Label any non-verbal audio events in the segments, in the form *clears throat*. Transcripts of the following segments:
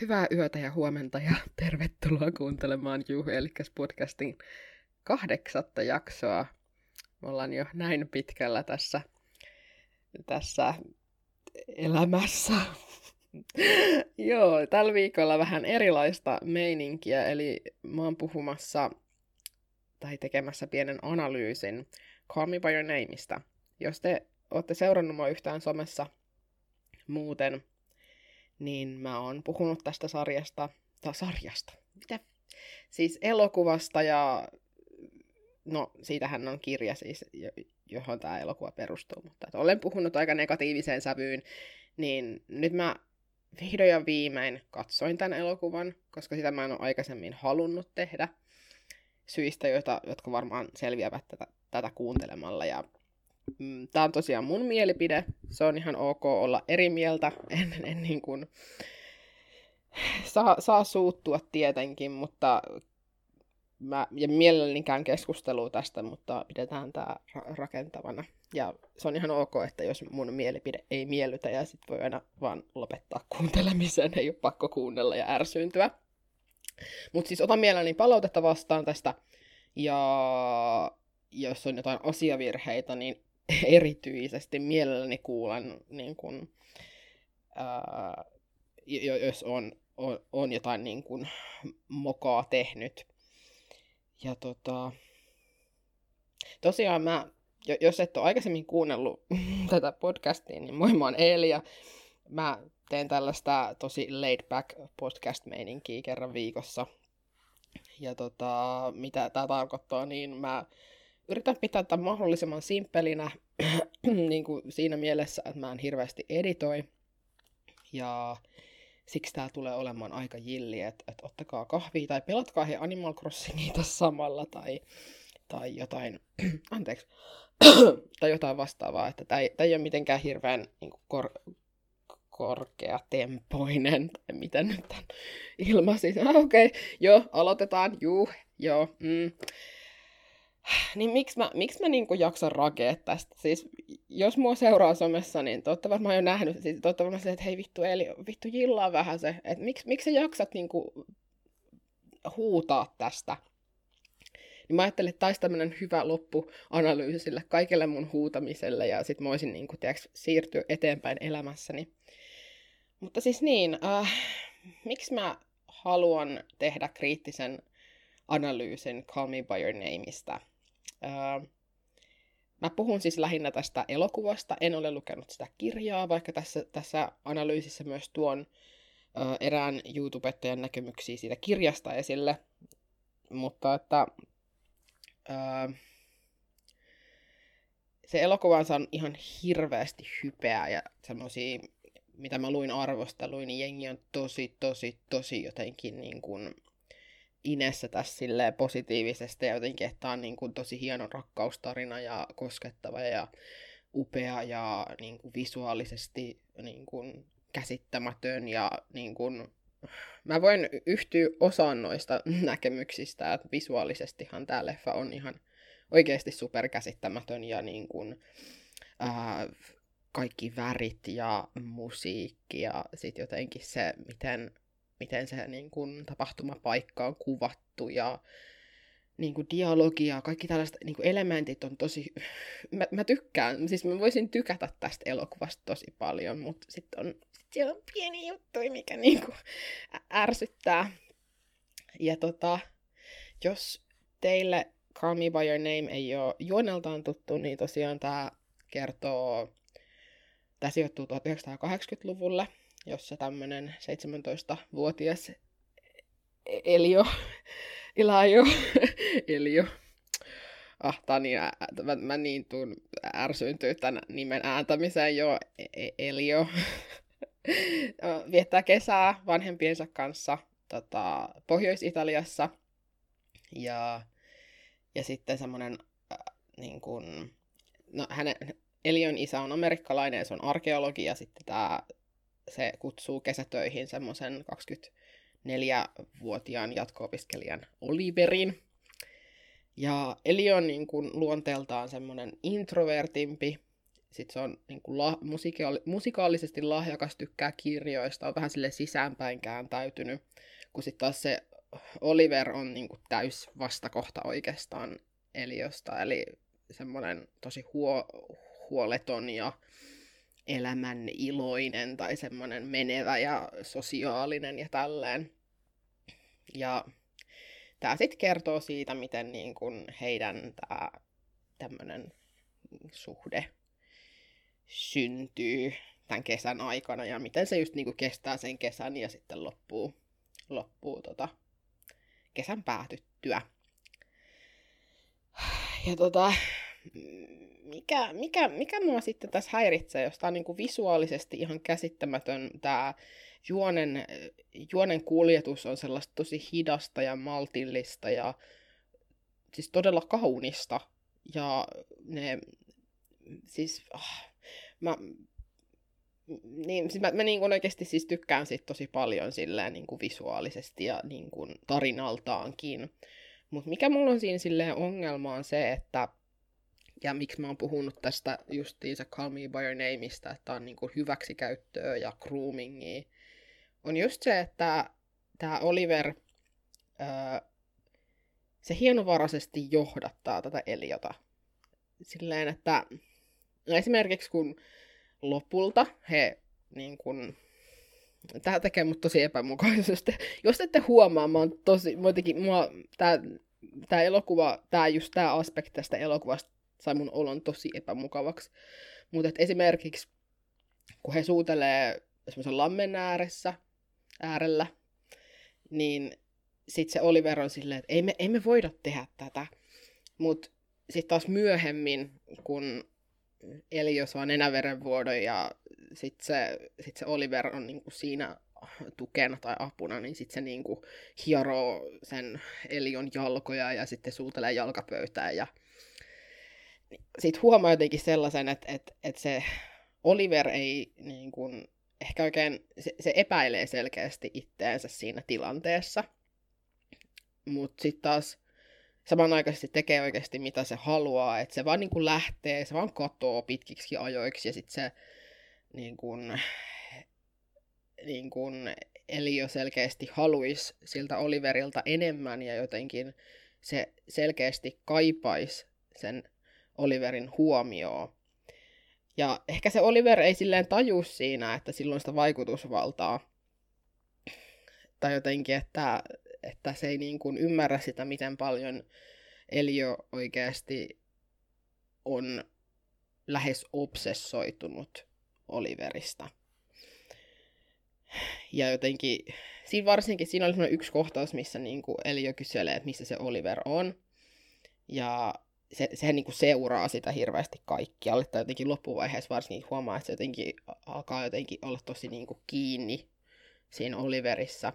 Hyvää yötä ja huomenta ja *laughs* tervetuloa kuuntelemaan Juhu Elikäs podcastin kahdeksatta jaksoa. Me ollaan jo näin pitkällä tässä, tässä elämässä. *laughs* Joo, tällä viikolla vähän erilaista meininkiä, eli mä oon puhumassa tai tekemässä pienen analyysin Call Me By Your Nameista. Jos te olette seurannut mua yhtään somessa muuten, niin mä oon puhunut tästä sarjasta, tai sarjasta, mitä? Siis elokuvasta ja, no siitähän on kirja siis, johon tämä elokuva perustuu, mutta että olen puhunut aika negatiiviseen sävyyn, niin nyt mä vihdoin ja viimein katsoin tämän elokuvan, koska sitä mä en ole aikaisemmin halunnut tehdä syistä, joita, jotka varmaan selviävät tätä, tätä kuuntelemalla. Ja mm, tämä on tosiaan mun mielipide. Se on ihan ok olla eri mieltä. *laughs* En, en niin kuin, saa, saa suuttua tietenkin, mutta mä, ja mielelläni keskustelua tästä, mutta pidetään tämä ra- rakentavana. Ja se on ihan ok, että jos mun mielipide ei miellytä ja sit voi aina vaan lopettaa kuuntelemisen, ei ole pakko kuunnella ja ärsyyntyä. Mutta siis otan mielelläni palautetta vastaan tästä, ja jos on jotain asiavirheitä, niin *laughs* erityisesti mielelläni kuulen, niin kun, ää, jos on, on, on jotain niin kun, mokaa tehnyt. Ja tota, tosiaan mä, jos et ole aikaisemmin kuunnellut *laughs* tätä podcastia, niin moi mä oon Eeli ja mä teen tällaista tosi laid back podcast-meininkiä kerran viikossa. Ja tota, mitä tämä tarkoittaa, niin mä yritän pitää tämän mahdollisimman simppelinä *clears throat* niin kuin siinä mielessä, että mä en hirveästi editoi. Ja siksi tämä tulee olemaan aika jilli, että, että ottakaa kahvia tai pelatkaa he Animal Crossingia tässä samalla tai, tai jotain, *clears throat* anteeksi, *clears throat* tai jotain vastaavaa, että tämä ei, tämä ei ole mitenkään hirveän niin kuin kor, korkeatempoinen, tai miten nyt tämän ilmaisin. Ah, Okei, okay. joo, aloitetaan, juu, joo. Mm. Niin miksi mä, miksi mä niinku jaksan rakea tästä? Siis jos mua seuraa somessa, niin te olette varmaan jo nähnyt, siis te varmaan se, että hei vittu, eli vittu jillaa vähän se, että miksi, miksi sä jaksat niinku huutaa tästä? Niin mä ajattelin, että taisi tämmöinen hyvä loppuanalyysi sille kaikelle mun huutamiselle ja sit mä voisin niin kuin, tiiäks, siirtyä eteenpäin elämässäni. Mutta siis niin, äh, miksi mä haluan tehdä kriittisen analyysin Call Me By Your Nameista? Äh, mä puhun siis lähinnä tästä elokuvasta, en ole lukenut sitä kirjaa, vaikka tässä, tässä analyysissä myös tuon äh, erään YouTubettajan näkemyksiä siitä kirjasta esille. Mutta että se elokuva on ihan hirveästi hypeä ja semmoisia mitä mä luin arvosteluin, niin jengi on tosi, tosi, tosi jotenkin niin kuin inessä tässä positiivisesti ja jotenkin, että tämä on niin kuin tosi hieno rakkaustarina ja koskettava ja upea ja niin kuin visuaalisesti niin kuin käsittämätön ja niin kuin, mä voin yhtyä osaan noista *laughs* näkemyksistä, että visuaalisestihan tämä leffa on ihan oikeasti superkäsittämätön ja niin kuin, ää, kaikki värit ja musiikki ja sitten jotenkin se, miten, miten se niin kun, tapahtumapaikka on kuvattu ja niin kuin dialogia kaikki tällaiset niin kuin elementit on tosi... Mä, mä tykkään, siis mä voisin tykätä tästä elokuvasta tosi paljon, mutta sitten on, sit siellä on pieni juttu, mikä niin kuin ärsyttää. Ja tota, jos teille Call Me By Your Name ei ole juoneltaan tuttu, niin tosiaan tämä kertoo Tämä sijoittuu 1980-luvulle, jossa tämmöinen 17-vuotias Elio, Ilajo, Elio, ah, niin, mä, mä niin tuun ärsyyntyä tämän nimen ääntämiseen jo, e, e, Elio, *laughs* viettää kesää vanhempiensa kanssa tota, Pohjois-Italiassa, ja, ja sitten semmoinen äh, niin kuin, no hänen, Elion isä on amerikkalainen ja se on arkeologi ja sitten tämä, se kutsuu kesätöihin semmoisen 24-vuotiaan jatko-opiskelijan Oliverin. Ja Eli on niin kuin luonteeltaan semmoinen introvertimpi, Sitten se on niin kuin la, musikaali, musikaalisesti lahjakas, tykkää kirjoista, on vähän sille sisäänpäin kääntäytynyt. Kun sitten taas se Oliver on niin kuin täys vastakohta oikeastaan Eliosta, eli semmoinen tosi huo, huoleton ja elämän iloinen tai semmoinen menevä ja sosiaalinen ja tälleen. Ja tämä sitten kertoo siitä, miten niin kun heidän tämä tämmöinen suhde syntyy tämän kesän aikana ja miten se just niin kuin kestää sen kesän ja sitten loppuu, loppuu tota, kesän päätyttyä. Ja tota, mikä, mikä, mikä mua sitten tässä häiritsee, jos tämä on niin visuaalisesti ihan käsittämätön tämä juonen, juonen kuljetus on sellaista tosi hidasta ja maltillista ja siis todella kaunista. Ja ne, siis, ah, mä, niin, siis mä, mä niin kuin oikeasti siis tykkään siitä tosi paljon silleen niin kuin visuaalisesti ja niin kuin tarinaltaankin. Mutta mikä mulla on siinä silleen ongelma on se, että ja miksi mä oon puhunut tästä justiinsa Call Me By Your Nameista, että on niin kuin hyväksikäyttöä ja groomingia, on just se, että tämä Oliver, öö, se hienovaraisesti johdattaa tätä Eliota. Silleen, että esimerkiksi kun lopulta he niin kun, Tämä tekee mut tosi epämukaisesti. *laughs* Jos ette huomaa, mä oon tosi, mä jotenkin, mua, tää, tää elokuva, tää just tää aspekti tästä elokuvasta sai mun olon tosi epämukavaksi. Mutta esimerkiksi, kun he suutelee semmoisen lammen ääressä, äärellä, niin sitten se Oliver on silleen, että ei me, ei me voida tehdä tätä. Mutta sitten taas myöhemmin, kun Elio saa nenäverenvuodon ja sitten se, sit se Oliver on niinku siinä tukena tai apuna, niin sitten se niinku hieroo sen Elion jalkoja ja sitten suutelee jalkapöytää. Ja sitten huomaa jotenkin sellaisen, että, että, että se Oliver ei niin kuin, ehkä oikein, se, se epäilee selkeästi itteensä siinä tilanteessa. Mutta sitten taas samanaikaisesti tekee oikeasti mitä se haluaa, että se vaan niin kuin lähtee, se vaan kotoo pitkiksi ajoiksi ja sitten se niin kuin, niin kuin Elio selkeästi haluaisi siltä Oliverilta enemmän ja jotenkin se selkeästi kaipaisi sen Oliverin huomioon. Ja ehkä se Oliver ei silleen taju siinä, että silloin sitä vaikutusvaltaa. Tai jotenkin, että, että se ei niin kuin ymmärrä sitä, miten paljon Elio oikeasti on lähes obsessoitunut Oliverista. Ja jotenkin, siinä varsinkin siinä oli yksi kohtaus, missä niin kuin Elio kyselee, että missä se Oliver on. Ja se, se niin kuin seuraa sitä hirveästi kaikkialle, tai jotenkin loppuvaiheessa varsinkin huomaa, että se jotenkin alkaa jotenkin olla tosi niin kuin kiinni siinä Oliverissa.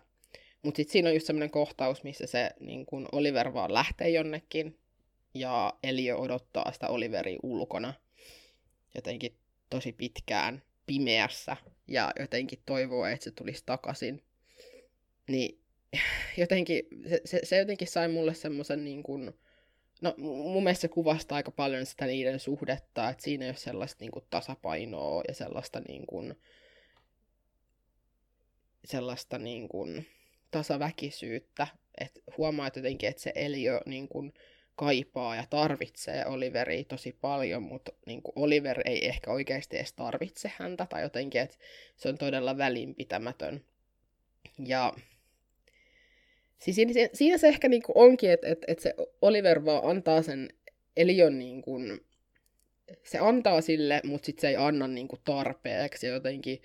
Mutta sitten siinä on just semmoinen kohtaus, missä se niin kuin Oliver vaan lähtee jonnekin, ja Elio odottaa sitä Oliveria ulkona jotenkin tosi pitkään pimeässä, ja jotenkin toivoo, että se tulisi takaisin. Niin *laughs* jotenkin, se, se, se jotenkin sai mulle semmoisen niin kuin, No mun mielestä se kuvastaa aika paljon sitä niiden suhdetta, että siinä ei ole sellaista niin kuin, tasapainoa ja sellaista niin kuin, sellaista niin kuin, tasaväkisyyttä. Et huomaa että jotenkin, että se Elio niin kuin, kaipaa ja tarvitsee Oliveria tosi paljon, mutta niin kuin Oliver ei ehkä oikeasti edes tarvitse häntä, tai jotenkin, että se on todella välinpitämätön. Ja Siis siinä, siinä se ehkä niinku onkin, että et, et se Oliver vaan antaa sen Elion niinku, se antaa sille, mutta sitten se ei anna niinku tarpeeksi jotenkin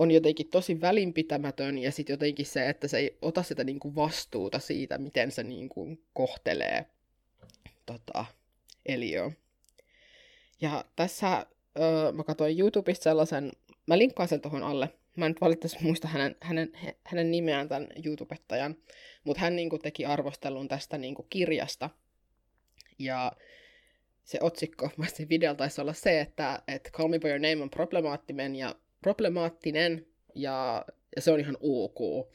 on jotenkin tosi välinpitämätön ja sitten jotenkin se, että se ei ota sitä niinku vastuuta siitä, miten se niinku kohtelee tota, Elio. Ja tässä öö, mä katsoin YouTubesta sellaisen, mä linkkaan sen tuohon alle, mä en nyt valitettavasti muista hänen, hänen, hänen nimeään tämän YouTubettajan, mutta hän niin kuin, teki arvostelun tästä niin kuin, kirjasta. Ja se otsikko vasta videolla taisi olla se, että, että Call Me By Your Name on problemaattinen ja, problemaattinen ja, ja se on ihan ok.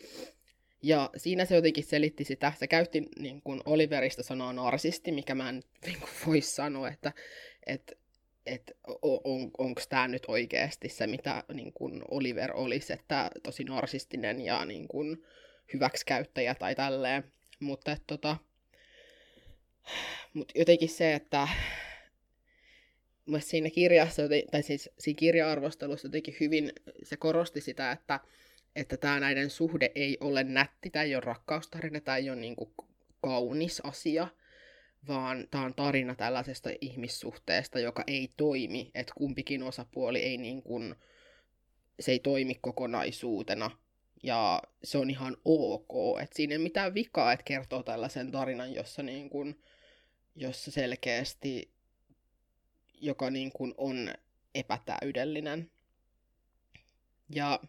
Ja siinä se jotenkin selitti sitä, se käytti niin kuin Oliverista sanaa narsisti, mikä mä en niin kuin, voi sanoa, että, että että on, onko tämä nyt oikeasti se, mitä niin kun Oliver olisi, että tosi narsistinen ja niin kun hyväksikäyttäjä tai tälleen. Mutta et, tota, mut jotenkin se, että siinä kirjassa, tai siis siinä kirja-arvostelussa jotenkin hyvin, se korosti sitä, että että tämä näiden suhde ei ole nätti, tämä ei ole rakkaustarina, tämä ei ole niin kuin kaunis asia, vaan tämä on tarina tällaisesta ihmissuhteesta, joka ei toimi, että kumpikin osapuoli ei niin kuin, se ei toimi kokonaisuutena, ja se on ihan ok, että siinä ei mitään vikaa, että kertoo tällaisen tarinan, jossa, niin kuin, jossa selkeästi, joka niin kuin on epätäydellinen. Ja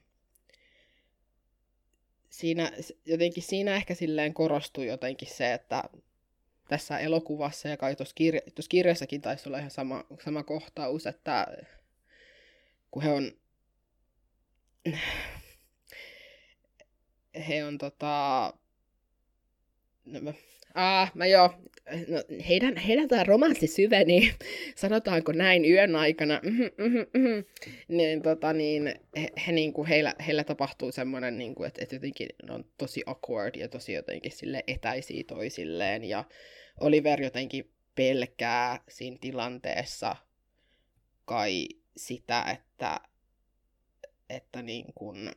siinä, jotenkin siinä ehkä silleen korostuu jotenkin se, että tässä elokuvassa ja kai tuossa kirja, kirjassakin taisi olla ihan sama, sama kohtaus, että kun he on he on tota no, Ah, mä joo. No, heidän, heidän tämä romanssi syveni, *laughs* sanotaanko näin, yön aikana. Mm-hmm, mm-hmm, mm-hmm. Niin, tota, niin, he, he, niin kuin, heillä, heillä tapahtuu semmoinen, niin kuin, että, että jotenkin ne on tosi awkward ja tosi jotenkin sille etäisiä toisilleen. Ja Oliver jotenkin pelkää siinä tilanteessa kai sitä, että, että niin kuin,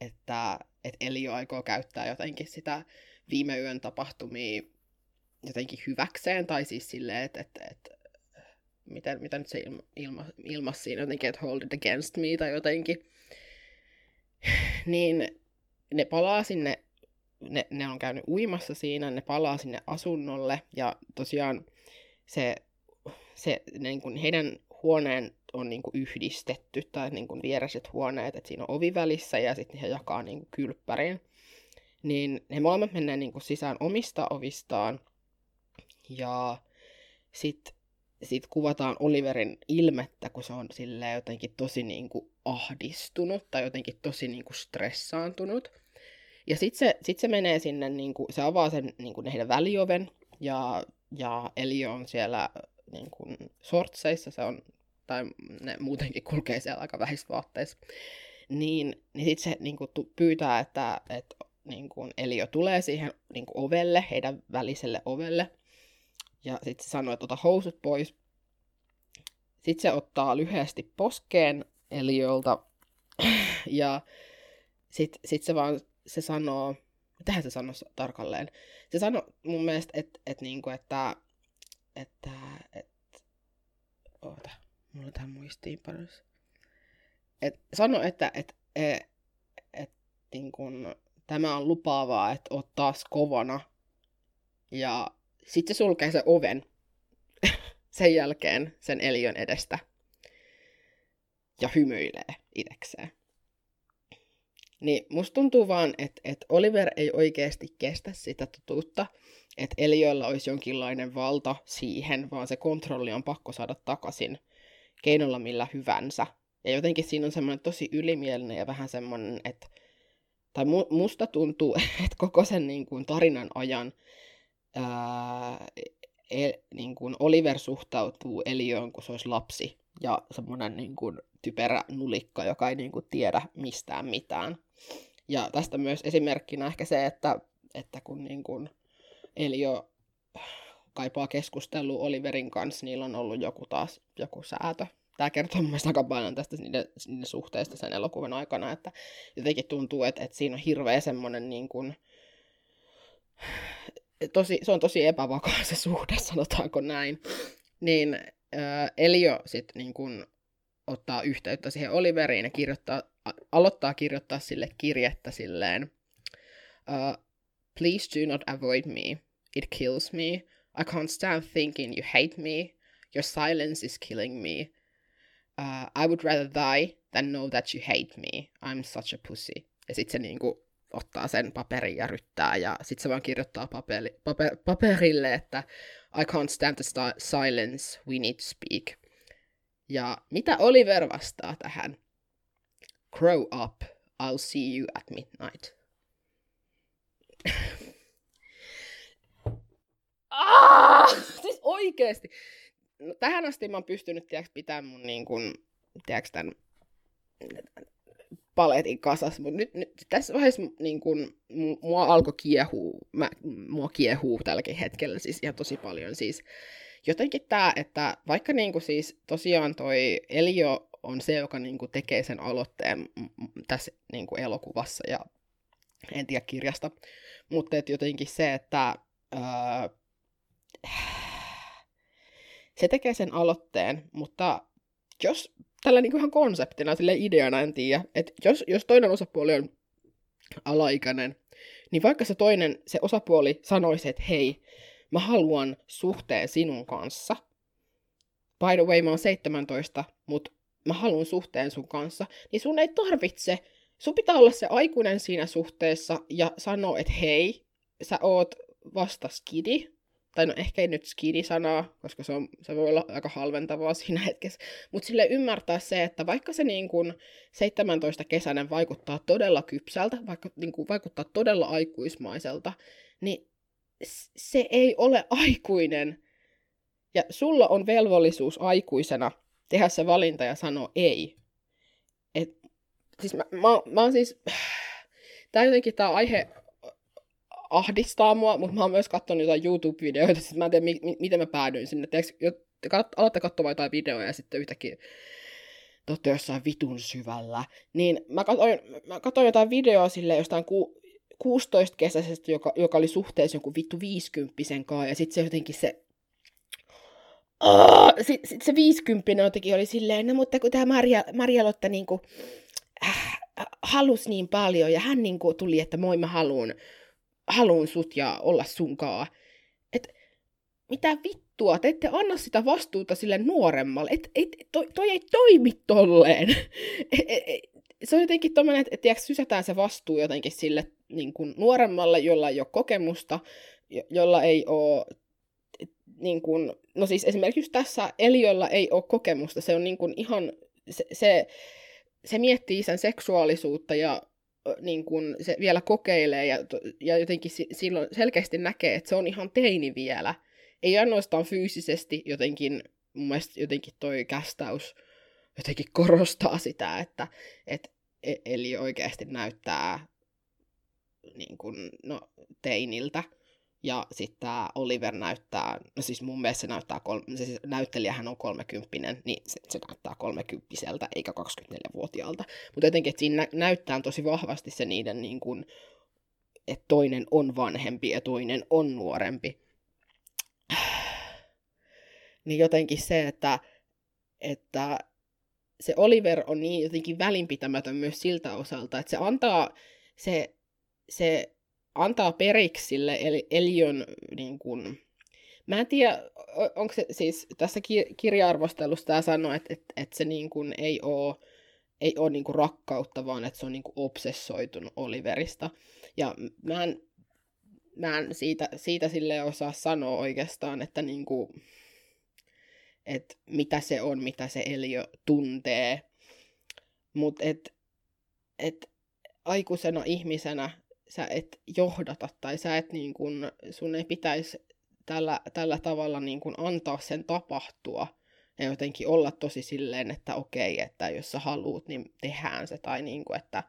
että, että Elio aikoo käyttää jotenkin sitä viime yön tapahtumia jotenkin hyväkseen, tai siis silleen, että, että, että mitä, mitä nyt se ilma, ilma, ilmasi siinä jotenkin, että hold it against me tai jotenkin, niin ne palaa sinne, ne, ne on käynyt uimassa siinä, ne palaa sinne asunnolle, ja tosiaan se, se niin kuin heidän huoneen on niin kuin yhdistetty, tai niin kuin viereiset huoneet, että siinä on ovi välissä, ja sitten he jakaa niin kuin kylppärin niin ne molemmat menee niin kuin sisään omista ovistaan. Ja sitten sit kuvataan Oliverin ilmettä, kun se on sille jotenkin tosi niin kuin ahdistunut tai jotenkin tosi niin kuin stressaantunut. Ja sitten se, sit se menee sinne, niin kuin, se avaa sen niin kuin heidän välioven ja, ja Elio on siellä niin kuin sortseissa, se on, tai ne muutenkin kulkee siellä aika vähissä vaatteissa. Niin, niin sitten se niin kuin, pyytää, että, että niin kuin Elio tulee siihen niin kuin ovelle, heidän väliselle ovelle. Ja sitten se sanoo, että ota housut pois. Sitten se ottaa lyhyesti poskeen Eliolta. *clears throat* ja sitten sit se vaan se sanoo, mitähän se sanoo tarkalleen? Se sanoo mun mielestä, että, että, niinku, että, että, että, oota, mulla on tähän muistiinpanossa. Et sano, että, että, että, että niin kuin, tämä on lupaavaa, että oot taas kovana. Ja sitten se sulkee sen oven *laughs* sen jälkeen sen eliön edestä ja hymyilee itsekseen. Niin musta tuntuu vaan, että, että Oliver ei oikeasti kestä sitä totuutta, että Eliöllä olisi jonkinlainen valta siihen, vaan se kontrolli on pakko saada takaisin keinolla millä hyvänsä. Ja jotenkin siinä on semmoinen tosi ylimielinen ja vähän semmoinen, että tai mu, musta tuntuu, *laughs* että koko sen niin kuin, tarinan ajan ää, e, niin kuin Oliver suhtautuu Elioon, kun se olisi lapsi ja semmoinen niin kuin, typerä nulikka, joka ei niin kuin, tiedä mistään mitään. Ja tästä myös esimerkkinä ehkä se, että, että kun niin kuin, Elio kaipaa keskustelua Oliverin kanssa, niillä on ollut joku taas joku säätö tämä kertoo mun aika paljon tästä niiden, niiden suhteesta sen elokuvan aikana, että jotenkin tuntuu, että, että siinä on hirveä semmoinen niin kuin, tosi, se on tosi epävakaa se suhde, sanotaanko näin. Niin äh, Elio sitten niin kuin, ottaa yhteyttä siihen Oliveriin ja kirjoittaa, aloittaa kirjoittaa sille kirjettä silleen, uh, Please do not avoid me. It kills me. I can't stand thinking you hate me. Your silence is killing me uh, I would rather die than know that you hate me. I'm such a pussy. Ja sitten se niinku ottaa sen paperin ja ryttää, ja sitten se vaan kirjoittaa paperi, paper, paperille, että I can't stand the silence, we need to speak. Ja mitä Oliver vastaa tähän? Grow up, I'll see you at midnight. ah, siis oikeesti no, tähän asti mä oon pystynyt, tiedätkö, pitämään mun niin kuin, tiedätkö, tämän paletin kasas, mutta nyt, nyt tässä vaiheessa niin kun, mua alkoi kiehuu, mä, mua kiehuu tälläkin hetkellä siis ihan tosi paljon. Siis jotenkin tämä, että vaikka niin kuin siis tosiaan toi Elio on se, joka niin kuin tekee sen aloitteen tässä niin kuin elokuvassa ja en tiedä kirjasta, mutta et jotenkin se, että öö, se tekee sen aloitteen, mutta jos tällä niin kuin ihan konseptina, sille ideana en tiedä, että jos, jos toinen osapuoli on alaikäinen, niin vaikka se toinen, se osapuoli sanoisi, että hei, mä haluan suhteen sinun kanssa. By the way, mä oon 17, mutta mä haluan suhteen sun kanssa, niin sun ei tarvitse, sun pitää olla se aikuinen siinä suhteessa ja sanoa, että hei, sä oot vasta skidi, tai no ehkä ei nyt skidi-sanaa, koska se, on, se voi olla aika halventavaa siinä hetkessä, mutta sille ymmärtää se, että vaikka se niin kuin 17 kesänen vaikuttaa todella kypsältä, vaikka niin kuin vaikuttaa todella aikuismaiselta, niin se ei ole aikuinen. Ja sulla on velvollisuus aikuisena tehdä se valinta ja sanoa ei. Et, siis mä, mä, mä oon siis... Tää jotenkin tää aihe ahdistaa mua, mutta mä oon myös katsonut jotain YouTube-videoita, siis mä en tiedä, mi- mi- miten mä päädyin sinne. Teekö, alatte katsomaan jotain videoja ja sitten yhtäkkiä te jossain vitun syvällä. Niin mä katsoin, mä katsoin jotain videoa sille jostain ku, 16-kesäisestä, joka, joka oli suhteessa jonkun vittu 50 kanssa, ja sitten se jotenkin se sitten sit se 50 jotenkin oli silleen, no mutta kun tämä Maria Lotta niinku, äh, halusi niin paljon, ja hän niinku tuli, että moi mä haluun, haluun sut ja olla sunkaa. Et mitä vittua, te ette anna sitä vastuuta sille nuoremmalle. Et, et, toi, toi ei toimi tolleen. et, et, et, se on jotenkin tommonen, että, että sysätään se vastuu jotenkin sille niin kuin nuoremmalle, jolla ei ole kokemusta, jo- jolla ei ole niin kuin, no siis esimerkiksi tässä Eliolla ei ole kokemusta, se on niin kuin ihan, se, se, se miettii sen seksuaalisuutta ja niin kuin se vielä kokeilee ja, ja jotenkin silloin selkeästi näkee, että se on ihan teini vielä. Ei ainoastaan fyysisesti jotenkin, mun mielestä jotenkin toi kästäys jotenkin *laughs* korostaa sitä, että et, e, eli oikeasti näyttää niin kuin, no, teiniltä. Ja sitten tämä Oliver näyttää, no siis mun mielestä se näyttää, kol, se siis näyttelijähän on kolmekymppinen, niin se, se näyttää kolmekymppiseltä eikä 24-vuotiaalta. Mutta jotenkin, että siinä nä- näyttää tosi vahvasti se niiden, niin kuin, että toinen on vanhempi ja toinen on nuorempi. *sighs* niin jotenkin se, että, että se Oliver on niin jotenkin välinpitämätön myös siltä osalta, että se antaa, se, se antaa periksi sille eli Elion niin kuin, Mä en tiedä, onko se siis tässä kirja-arvostelussa tämä sanoo, että, että, että se niin kuin ei ole ei ole niin kuin rakkautta, vaan että se on niin kuin obsessoitunut Oliverista. Ja mä en, mä en siitä, siitä sille osaa sanoa oikeastaan, että niin kuin, että mitä se on, mitä se Elio tuntee. Mutta et, et aikuisena ihmisenä sä et johdata tai sä et niin kun, sun ei pitäisi tällä, tällä tavalla niin kun antaa sen tapahtua ja jotenkin olla tosi silleen, että okei, että jos sä haluut, niin tehdään se. Tai niin kuin, että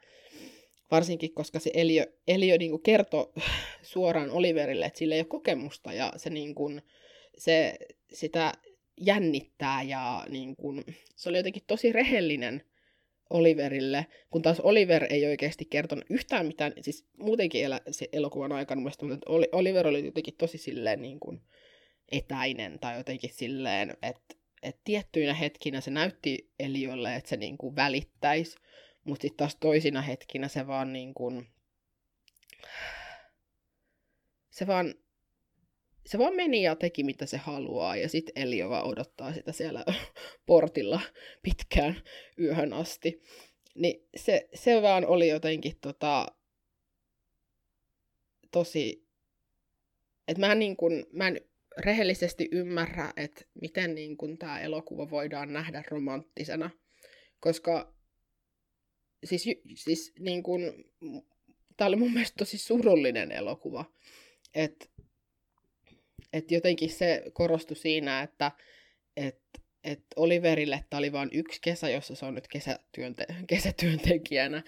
varsinkin, koska se Elio, Elio niin kertoi *laughs* suoraan Oliverille, että sillä ei ole kokemusta ja se, niin kuin, se sitä jännittää ja niin kuin, se oli jotenkin tosi rehellinen Oliverille, kun taas Oliver ei oikeasti kertonut yhtään mitään, siis muutenkin elä, se elokuvan aikana mielestäni, mutta Oliver oli jotenkin tosi silleen niin kuin etäinen tai jotenkin silleen, että, että tiettyinä hetkinä se näytti Eliolle, että se niin kuin välittäisi, mutta sitten taas toisina hetkinä se vaan niin kuin, se vaan se vaan meni ja teki mitä se haluaa, ja sitten Elio vaan odottaa sitä siellä *laughs* portilla pitkään yöhön asti. Niin se, se vaan oli jotenkin tota, tosi... Että mä, niin kun, mä en rehellisesti ymmärrä, että miten niin kun tämä elokuva voidaan nähdä romanttisena. Koska siis, siis niin kun, tämä oli mun mielestä tosi surullinen elokuva. Että että jotenkin se korostui siinä, että että et Oliverille tämä oli vain yksi kesä, jossa se on nyt kesätyönte- *laughs* kesätyöntekijänä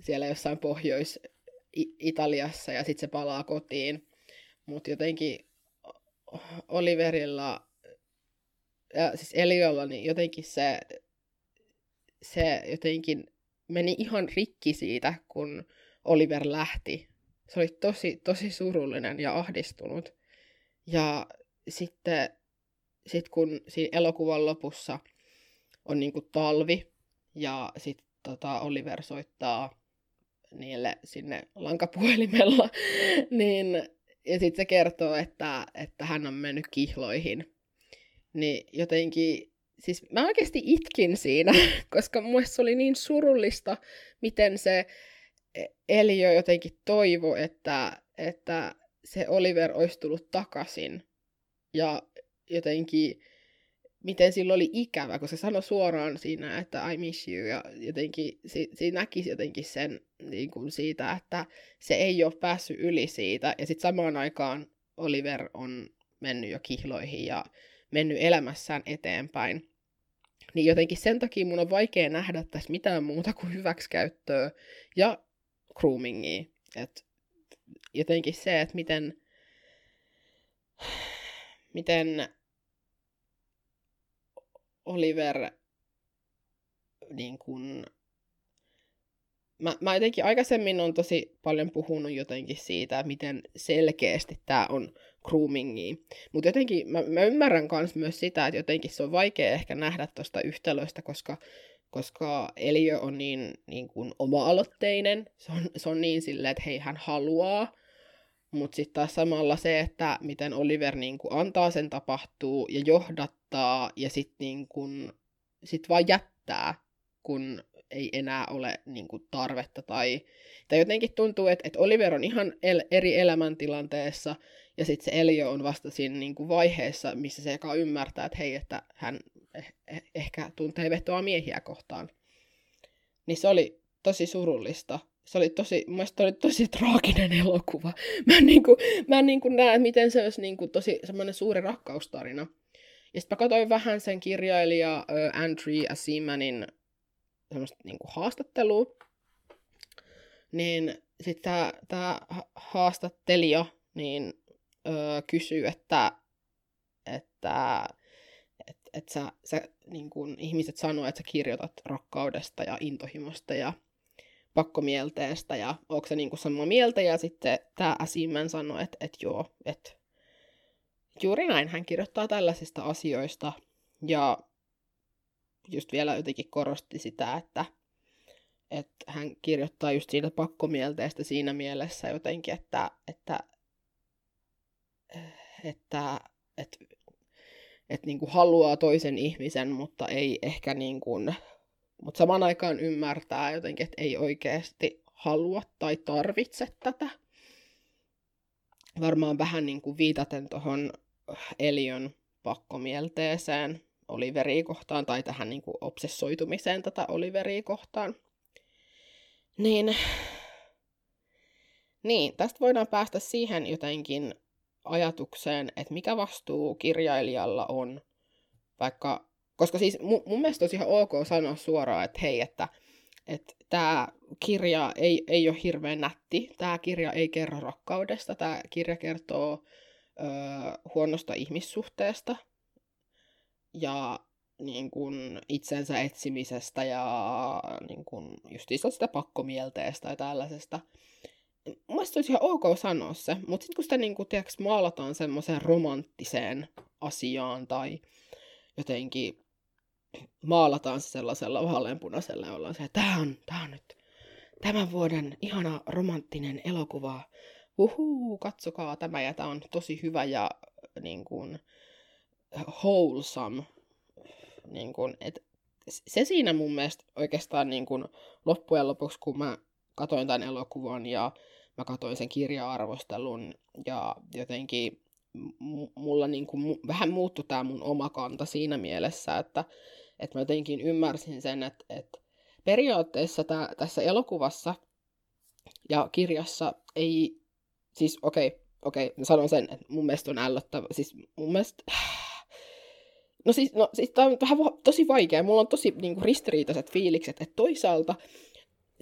siellä jossain Pohjois-Italiassa ja sitten se palaa kotiin. Mutta jotenkin Oliverilla ja siis Eliolla, niin jotenkin se, se jotenkin meni ihan rikki siitä, kun Oliver lähti. Se oli tosi, tosi surullinen ja ahdistunut. Ja sitten sit kun siinä elokuvan lopussa on niinku talvi ja sitten tota Oliver soittaa niille sinne lankapuhelimella, *laughs* niin, ja sitten se kertoo, että, että hän on mennyt kihloihin. Niin jotenkin, siis mä oikeasti itkin siinä, *laughs* koska mun se oli niin surullista, miten se Elio jotenkin toivo, että, että se Oliver olisi tullut takaisin. Ja jotenkin, miten sillä oli ikävä, kun se sanoi suoraan siinä, että I miss you, ja jotenkin si, siinä näkisi jotenkin sen niin kuin siitä, että se ei ole päässyt yli siitä, ja sitten samaan aikaan Oliver on mennyt jo kihloihin ja mennyt elämässään eteenpäin. Niin jotenkin sen takia mun on vaikea nähdä tässä mitään muuta kuin hyväksikäyttöä ja groomingia. Et jotenkin se, että miten, miten Oliver niin kun, mä, mä jotenkin aikaisemmin on tosi paljon puhunut jotenkin siitä, miten selkeästi tämä on groomingia. Mutta jotenkin mä, mä ymmärrän myös sitä, että jotenkin se on vaikea ehkä nähdä tuosta yhtälöstä, koska koska Eliö on niin, niin kuin oma-aloitteinen, se on, se on niin silleen, että hei, hän haluaa, mutta sitten taas samalla se, että miten Oliver niin kuin antaa sen tapahtuu ja johdattaa ja sitten niin sit vaan jättää, kun ei enää ole niin kuin tarvetta. Tai, tai jotenkin tuntuu, että, että Oliver on ihan el, eri elämäntilanteessa ja sitten se Elio on vasta siinä niin kuin vaiheessa, missä se eka ymmärtää, että hei, että hän eh, eh, ehkä tuntee vetoa miehiä kohtaan. Niin se oli tosi surullista. Se oli tosi, mun oli tosi traaginen elokuva. *laughs* Mä en, niin kuin, mä en niin kuin näe, miten se olisi niin kuin tosi semmoinen suuri rakkaustarina. Ja sitten mä katsoin vähän sen kirjailija Andrew Asimanin semmoista niin kuin haastattelua. Niin sitten tämä haastattelija niin, öö, kysyy, että, että et, et sä, sä, niin kun ihmiset sanoo, että sä kirjoitat rakkaudesta ja intohimosta ja pakkomielteestä ja onko se niin kuin samaa mieltä? Ja sitten tämä Asimmän sanoi, että, että joo, että juuri näin hän kirjoittaa tällaisista asioista. Ja just vielä jotenkin korosti sitä, että, että hän kirjoittaa just siitä pakkomielteestä siinä mielessä jotenkin, että, että, että, että, että niin kuin haluaa toisen ihmisen, mutta ei ehkä niin kuin, mutta saman aikaan ymmärtää jotenkin, että ei oikeasti halua tai tarvitse tätä. Varmaan vähän niin kuin viitaten tuohon Elion pakkomielteeseen, Oliveria kohtaan tai tähän niin kuin obsessoitumiseen tätä Oliveria kohtaan. Niin, niin, tästä voidaan päästä siihen jotenkin ajatukseen, että mikä vastuu kirjailijalla on, vaikka, koska siis mun, mun mielestä olisi ihan ok sanoa suoraan, että hei, että että tämä kirja ei, ei ole hirveän nätti, tämä kirja ei kerro rakkaudesta, tämä kirja kertoo ö, huonosta ihmissuhteesta, ja niin kuin itsensä etsimisestä ja niin kuin justiinsa sitä pakkomielteestä ja tällaisesta. Mielestäni olisi ihan ok sanoa se, mutta sitten kun sitä niin kuin, tiedätkö, maalataan semmoiseen romanttiseen asiaan tai jotenkin maalataan se sellaisella vaaleanpunaisella ja ollaan se, että tämä on, tämä on nyt tämän vuoden ihana romanttinen elokuva. Uhuu, katsokaa tämä ja tämä on tosi hyvä ja niin kuin, wholesome. Niin kun, et, se siinä mun mielestä oikeastaan niin kun, loppujen lopuksi, kun mä katoin tämän elokuvan ja mä katoin sen kirja-arvostelun ja jotenkin mulla niin kun, vähän muuttui tämä mun oma kanta siinä mielessä, että, että mä jotenkin ymmärsin sen, että, että periaatteessa tää, tässä elokuvassa ja kirjassa ei, siis okei, okay, okei, okay, mä sanon sen, että mun mielestä on ällöttävä, siis mun mielestä No siis, no, siis tämä on vähän tosi vaikea. Mulla on tosi niin kuin, ristiriitaiset fiilikset, että toisaalta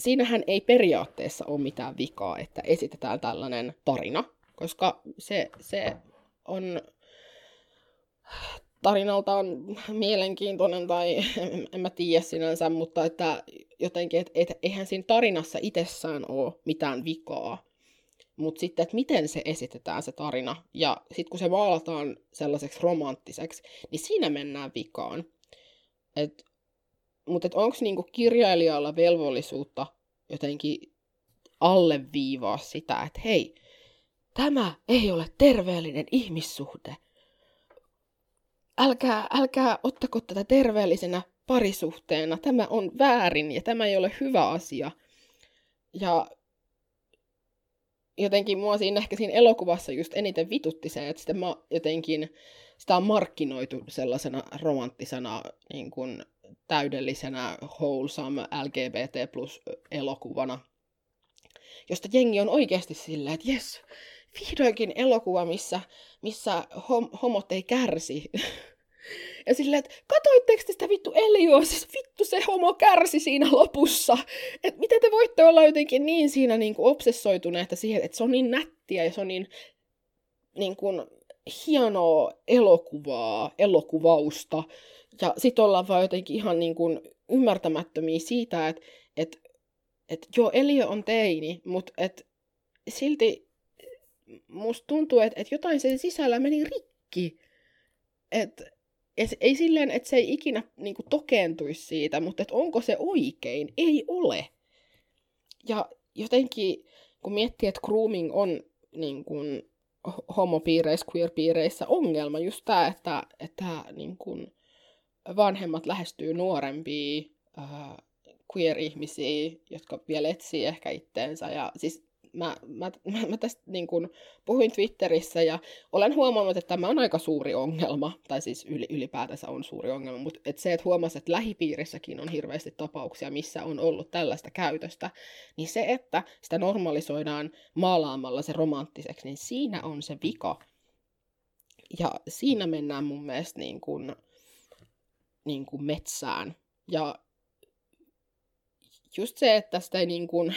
siinähän ei periaatteessa ole mitään vikaa, että esitetään tällainen tarina, koska se, se on tarinalta on mielenkiintoinen tai *laughs* en mä tiedä sinänsä, mutta että jotenkin, että et, eihän siinä tarinassa itsessään ole mitään vikaa. Mutta sitten, että miten se esitetään se tarina, ja sitten kun se maalataan sellaiseksi romanttiseksi, niin siinä mennään vikaan. Et, mutta onko niinku kirjailijalla velvollisuutta jotenkin alleviivaa sitä, että hei, tämä ei ole terveellinen ihmissuhde. Älkää, älkää ottako tätä terveellisenä parisuhteena. Tämä on väärin ja tämä ei ole hyvä asia. Ja jotenkin mua siinä ehkä siinä elokuvassa just eniten vitutti se, että sitä jotenkin, sitä on markkinoitu sellaisena romanttisena niin kuin, täydellisenä wholesome LGBT plus elokuvana, josta jengi on oikeasti silleen, että jes, vihdoinkin elokuva, missä, missä hom- homot ei kärsi. *laughs* Ja silleen, että katoitteko te sitä vittu Elioa, siis vittu se homo kärsi siinä lopussa. Että miten te voitte olla jotenkin niin siinä niin kuin obsessoituneita siihen, että se on niin nättiä ja se on niin, niin kuin, hienoa elokuvaa, elokuvausta. Ja sitten ollaan vaan jotenkin ihan niin kuin ymmärtämättömiä siitä, että et, et, joo, Elio on teini, mutta et, silti musta tuntuu, että et jotain sen sisällä meni rikki. Että et, ei silleen, että se ei ikinä niin kuin, tokeentuisi siitä, mutta että onko se oikein? Ei ole. Ja jotenkin, kun miettii, että grooming on niin kuin, homopiireissä, queer-piireissä ongelma, just tämä, että, että niin kuin, vanhemmat lähestyy nuorempia äh, queer-ihmisiä, jotka vielä etsii ehkä itteensä. Ja siis mä, mä, mä, mä tästä niin kun puhuin Twitterissä ja olen huomannut, että tämä on aika suuri ongelma, tai siis yli, ylipäätänsä on suuri ongelma, mutta et se, että huomasi, että lähipiirissäkin on hirveästi tapauksia, missä on ollut tällaista käytöstä, niin se, että sitä normalisoidaan maalaamalla se romanttiseksi, niin siinä on se vika. Ja siinä mennään mun mielestä niin kuin, niin kuin metsään. Ja just se, että sitä ei niin kuin,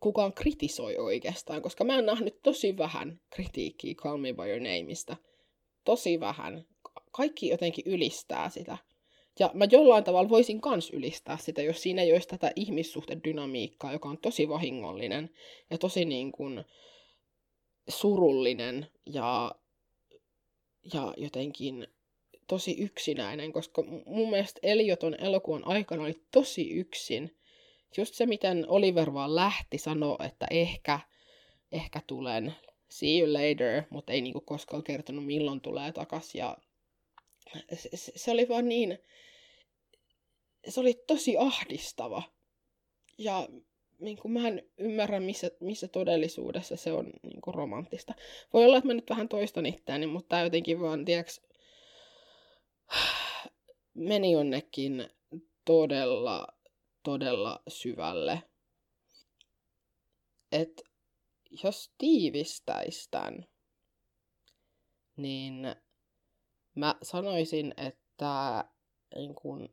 kukaan kritisoi oikeastaan, koska mä oon nähnyt tosi vähän kritiikkiä Call Me By Your Nameista. Tosi vähän. Kaikki jotenkin ylistää sitä. Ja mä jollain tavalla voisin kans ylistää sitä, jos siinä ei olisi tätä ihmissuhtedynamiikkaa, joka on tosi vahingollinen ja tosi niin kuin surullinen ja, ja jotenkin tosi yksinäinen, koska mun mielestä Elioton elokuvan aikana oli tosi yksin just se, miten Oliver vaan lähti, sanoi, että ehkä, ehkä tulen, see you later, mutta ei niinku koskaan kertonut, milloin tulee takas. Ja se, se oli vaan niin, se oli tosi ahdistava. Ja niin kuin mä en ymmärrä, missä, missä todellisuudessa se on niin kuin romanttista. Voi olla, että mä nyt vähän toistan itseäni, mutta tämä jotenkin vaan, tiedäks, meni jonnekin todella todella syvälle. Et jos tiivistäis tämän, niin mä sanoisin, että niin kun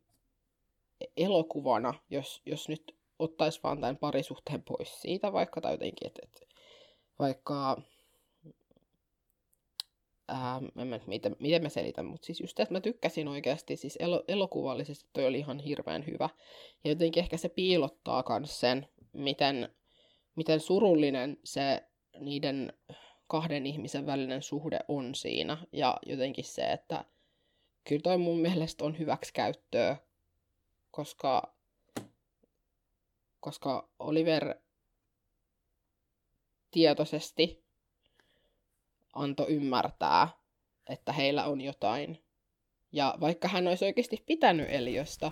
elokuvana, jos, jos nyt ottaisi vaan tämän parisuhteen pois siitä vaikka, tai jotenkin, että, että vaikka ää, en mä, miten, miten mä selitän, mutta siis just, että mä tykkäsin oikeasti, siis elo, elokuvallisesti toi oli ihan hirveän hyvä. Ja jotenkin ehkä se piilottaa myös sen, miten, miten surullinen se niiden kahden ihmisen välinen suhde on siinä. Ja jotenkin se, että kyllä toi mun mielestä on hyväksi käyttöä, koska, koska Oliver tietoisesti antoi ymmärtää, että heillä on jotain. Ja vaikka hän olisi oikeasti pitänyt Eliosta,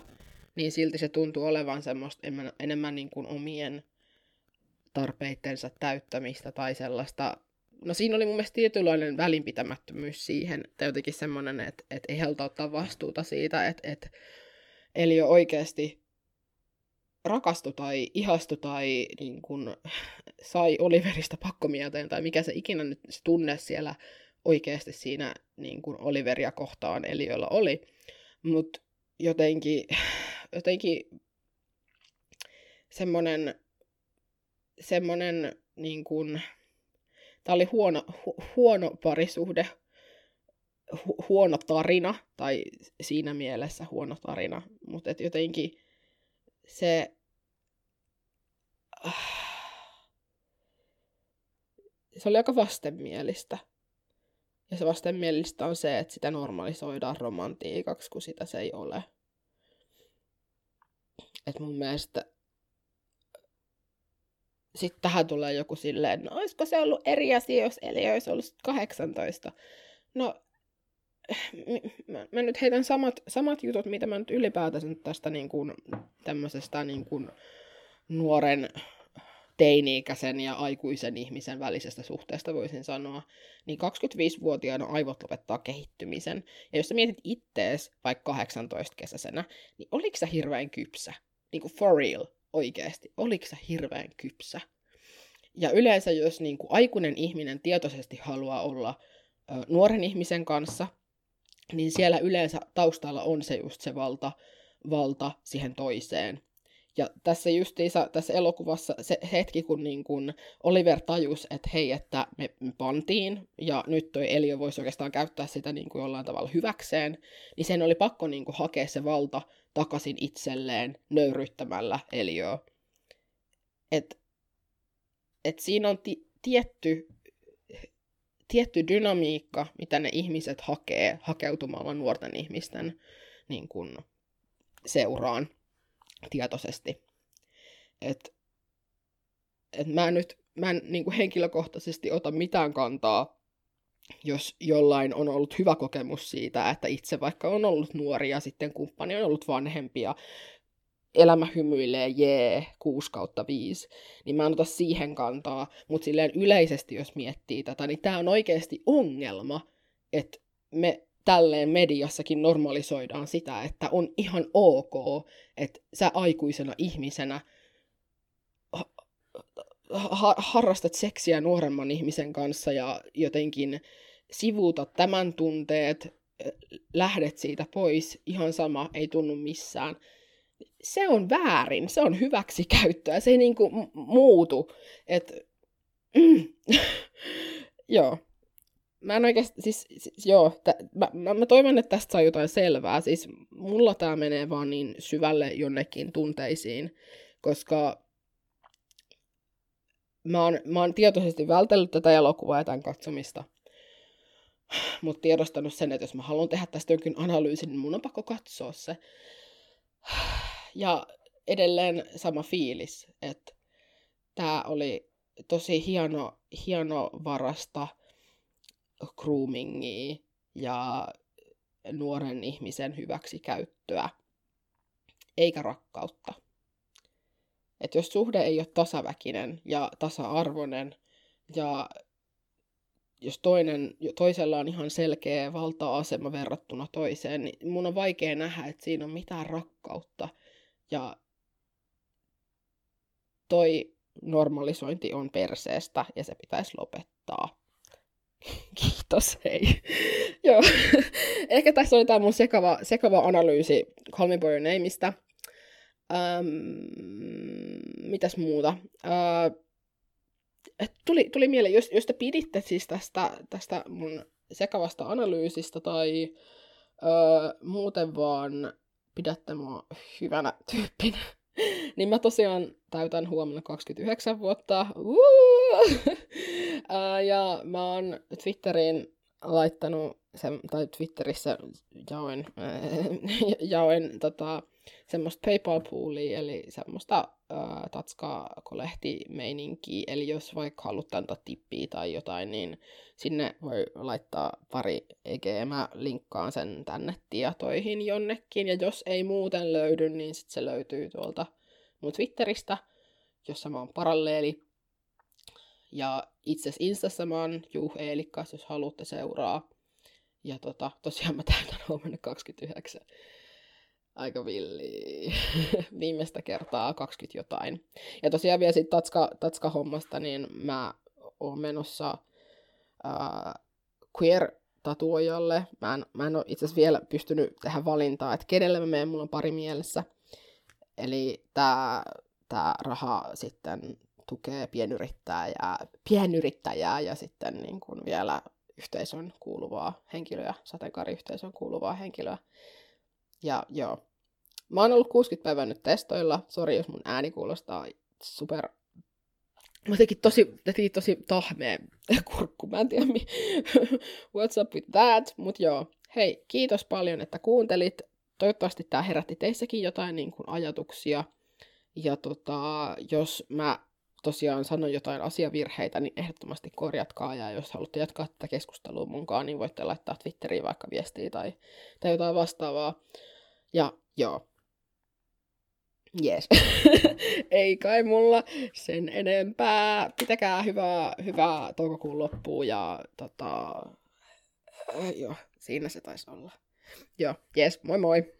niin silti se tuntuu olevan semmoista enemmän, enemmän niin kuin omien tarpeittensa täyttämistä tai sellaista. No siinä oli mun mielestä tietynlainen välinpitämättömyys siihen, tai jotenkin semmoinen, että, että ei heiltä ottaa vastuuta siitä, että, että Elio oikeasti rakastui tai ihastui tai niin kun, sai Oliverista pakkomieteen tai mikä se ikinä nyt se tunne siellä oikeasti siinä niin kuin Oliveria kohtaan Eliöllä oli. Mutta jotenkin, jotenkin semmoinen, semmoinen niin kuin, tämä oli huono, hu, huono parisuhde, hu, huono tarina, tai siinä mielessä huono tarina, mutta jotenkin se, *sighs* se oli aika vastenmielistä. Ja se vastenmielistä on se, että sitä normalisoidaan romantiikaksi, kun sitä se ei ole. Et mun mielestä sitten tähän tulee joku silleen, no olisiko se ollut eri asia, jos Eli olisi ollut 18. No, mä, mä nyt heitän samat, samat jutut, mitä mä nyt ylipäätänsä tästä niin kuin, tämmöisestä niin kuin, nuoren teini-ikäisen ja aikuisen ihmisen välisestä suhteesta voisin sanoa, niin 25-vuotiaana aivot lopettaa kehittymisen. Ja jos sä mietit ittees vaikka 18 kesäisenä, niin oliko sä hirveän kypsä? Niin kuin for real, oikeasti. Oliko sä hirveän kypsä? Ja yleensä, jos niin kuin aikuinen ihminen tietoisesti haluaa olla ö, nuoren ihmisen kanssa, niin siellä yleensä taustalla on se just se valta, valta siihen toiseen. Ja tässä justiinsa, tässä elokuvassa se hetki, kun, niin kun Oliver tajus, että hei, että me, pantiin, ja nyt toi Elio voisi oikeastaan käyttää sitä niin kuin jollain tavalla hyväkseen, niin sen oli pakko niin kuin hakea se valta takaisin itselleen nöyryttämällä Elioa. Et, et siinä on ti- tietty, tietty dynamiikka, mitä ne ihmiset hakee hakeutumalla nuorten ihmisten niin kun, seuraan tietoisesti. Et, et mä nyt mä en niin kuin henkilökohtaisesti ota mitään kantaa, jos jollain on ollut hyvä kokemus siitä, että itse vaikka on ollut nuori ja sitten kumppani on ollut vanhempi ja elämä hymyilee, jee, 6 kautta 5, niin mä en ota siihen kantaa, mutta silleen yleisesti, jos miettii tätä, niin tämä on oikeasti ongelma, että me tälleen mediassakin normalisoidaan sitä, että on ihan ok, että sä aikuisena ihmisenä ha- harrastat seksiä nuoremman ihmisen kanssa ja jotenkin sivuutat tämän tunteet, lähdet siitä pois, ihan sama, ei tunnu missään. Se on väärin, se on hyväksikäyttöä, se ei niinku muutu. Et, mm, *clears throat* joo, mä en oikeasti, siis, siis joo, t- mä, mä, mä toivon, että tästä saa jotain selvää. Siis mulla tää menee vaan niin syvälle jonnekin tunteisiin, koska mä oon, mä oon tietoisesti vältellyt tätä elokuvaa ja tämän katsomista. Mutta tiedostanut sen, että jos mä haluan tehdä tästä jonkin analyysin, niin mun on pakko katsoa se. Ja edelleen sama fiilis, että tämä oli tosi hieno, hieno varasta groomingia ja nuoren ihmisen hyväksikäyttöä, eikä rakkautta. Et jos suhde ei ole tasaväkinen ja tasa-arvoinen ja jos toinen, toisella on ihan selkeä valta-asema verrattuna toiseen, niin mun on vaikea nähdä, että siinä on mitään rakkautta. Ja toi normalisointi on perseestä ja se pitäisi lopettaa. *laughs* Kiitos, hei. *laughs* Joo, *laughs* ehkä tässä oli tämä mun sekava, sekava analyysi Call Me By Your Nameista. Mitäs muuta? Äh, tuli, tuli mieleen, jos, jos te piditte siis tästä, tästä mun sekavasta analyysistä tai äh, muuten vaan pidätte mua hyvänä tyyppinä, *laughs* niin mä tosiaan täytän huomenna 29 vuotta. *laughs* ja mä oon Twitteriin laittanut, sen, tai Twitterissä jaoin, *laughs* jaoin tota, semmoista PayPal-poolia, eli semmoista äh, tatskaa kolehti-meininkiä, eli jos vaikka haluat antaa tippiä tai jotain, niin sinne voi laittaa pari EG, mä linkkaan sen tänne tietoihin jonnekin, ja jos ei muuten löydy, niin sit se löytyy tuolta mun Twitteristä, jossa mä oon paralleeli. Ja itse asiassa Instassa mä oon Juh Eelikkas, jos haluatte seuraa. Ja tota, tosiaan mä täytän huomenna 29. Aika villi. *laughs* Viimeistä kertaa 20 jotain. Ja tosiaan vielä sit tatska, tatska-hommasta, niin mä oon menossa ää, queer-tatuojalle. Mä en, mä en ole itse asiassa vielä pystynyt tehdä valintaa, että kenelle mä menen, mulla on pari mielessä. Eli tämä tää raha sitten tukee pienyrittäjää, pienyrittäjää ja sitten niin kuin vielä yhteisön kuuluvaa henkilöä, sateenkaariyhteisön kuuluvaa henkilöä. Ja joo, mä oon ollut 60 päivää nyt testoilla. Sori, jos mun ääni kuulostaa super... Mä tekin tosi, tekin tosi tahmeen kurkku, mä en tiedä mi... *laughs* what's up with that, mut joo. Hei, kiitos paljon, että kuuntelit. Toivottavasti tämä herätti teissäkin jotain niin kuin, ajatuksia. Ja tota, jos mä tosiaan sanon jotain asiavirheitä, niin ehdottomasti korjatkaa. Ja jos haluatte jatkaa tätä keskustelua munkaan, niin voitte laittaa Twitteriin vaikka viestiä tai, tai jotain vastaavaa. Ja joo. Yes. *laughs* Ei kai mulla sen enempää. Pitäkää hyvää, hyvää toukokuun loppuun ja tota... Äh, joo, siinä se taisi olla. Joo, yes, moi moi!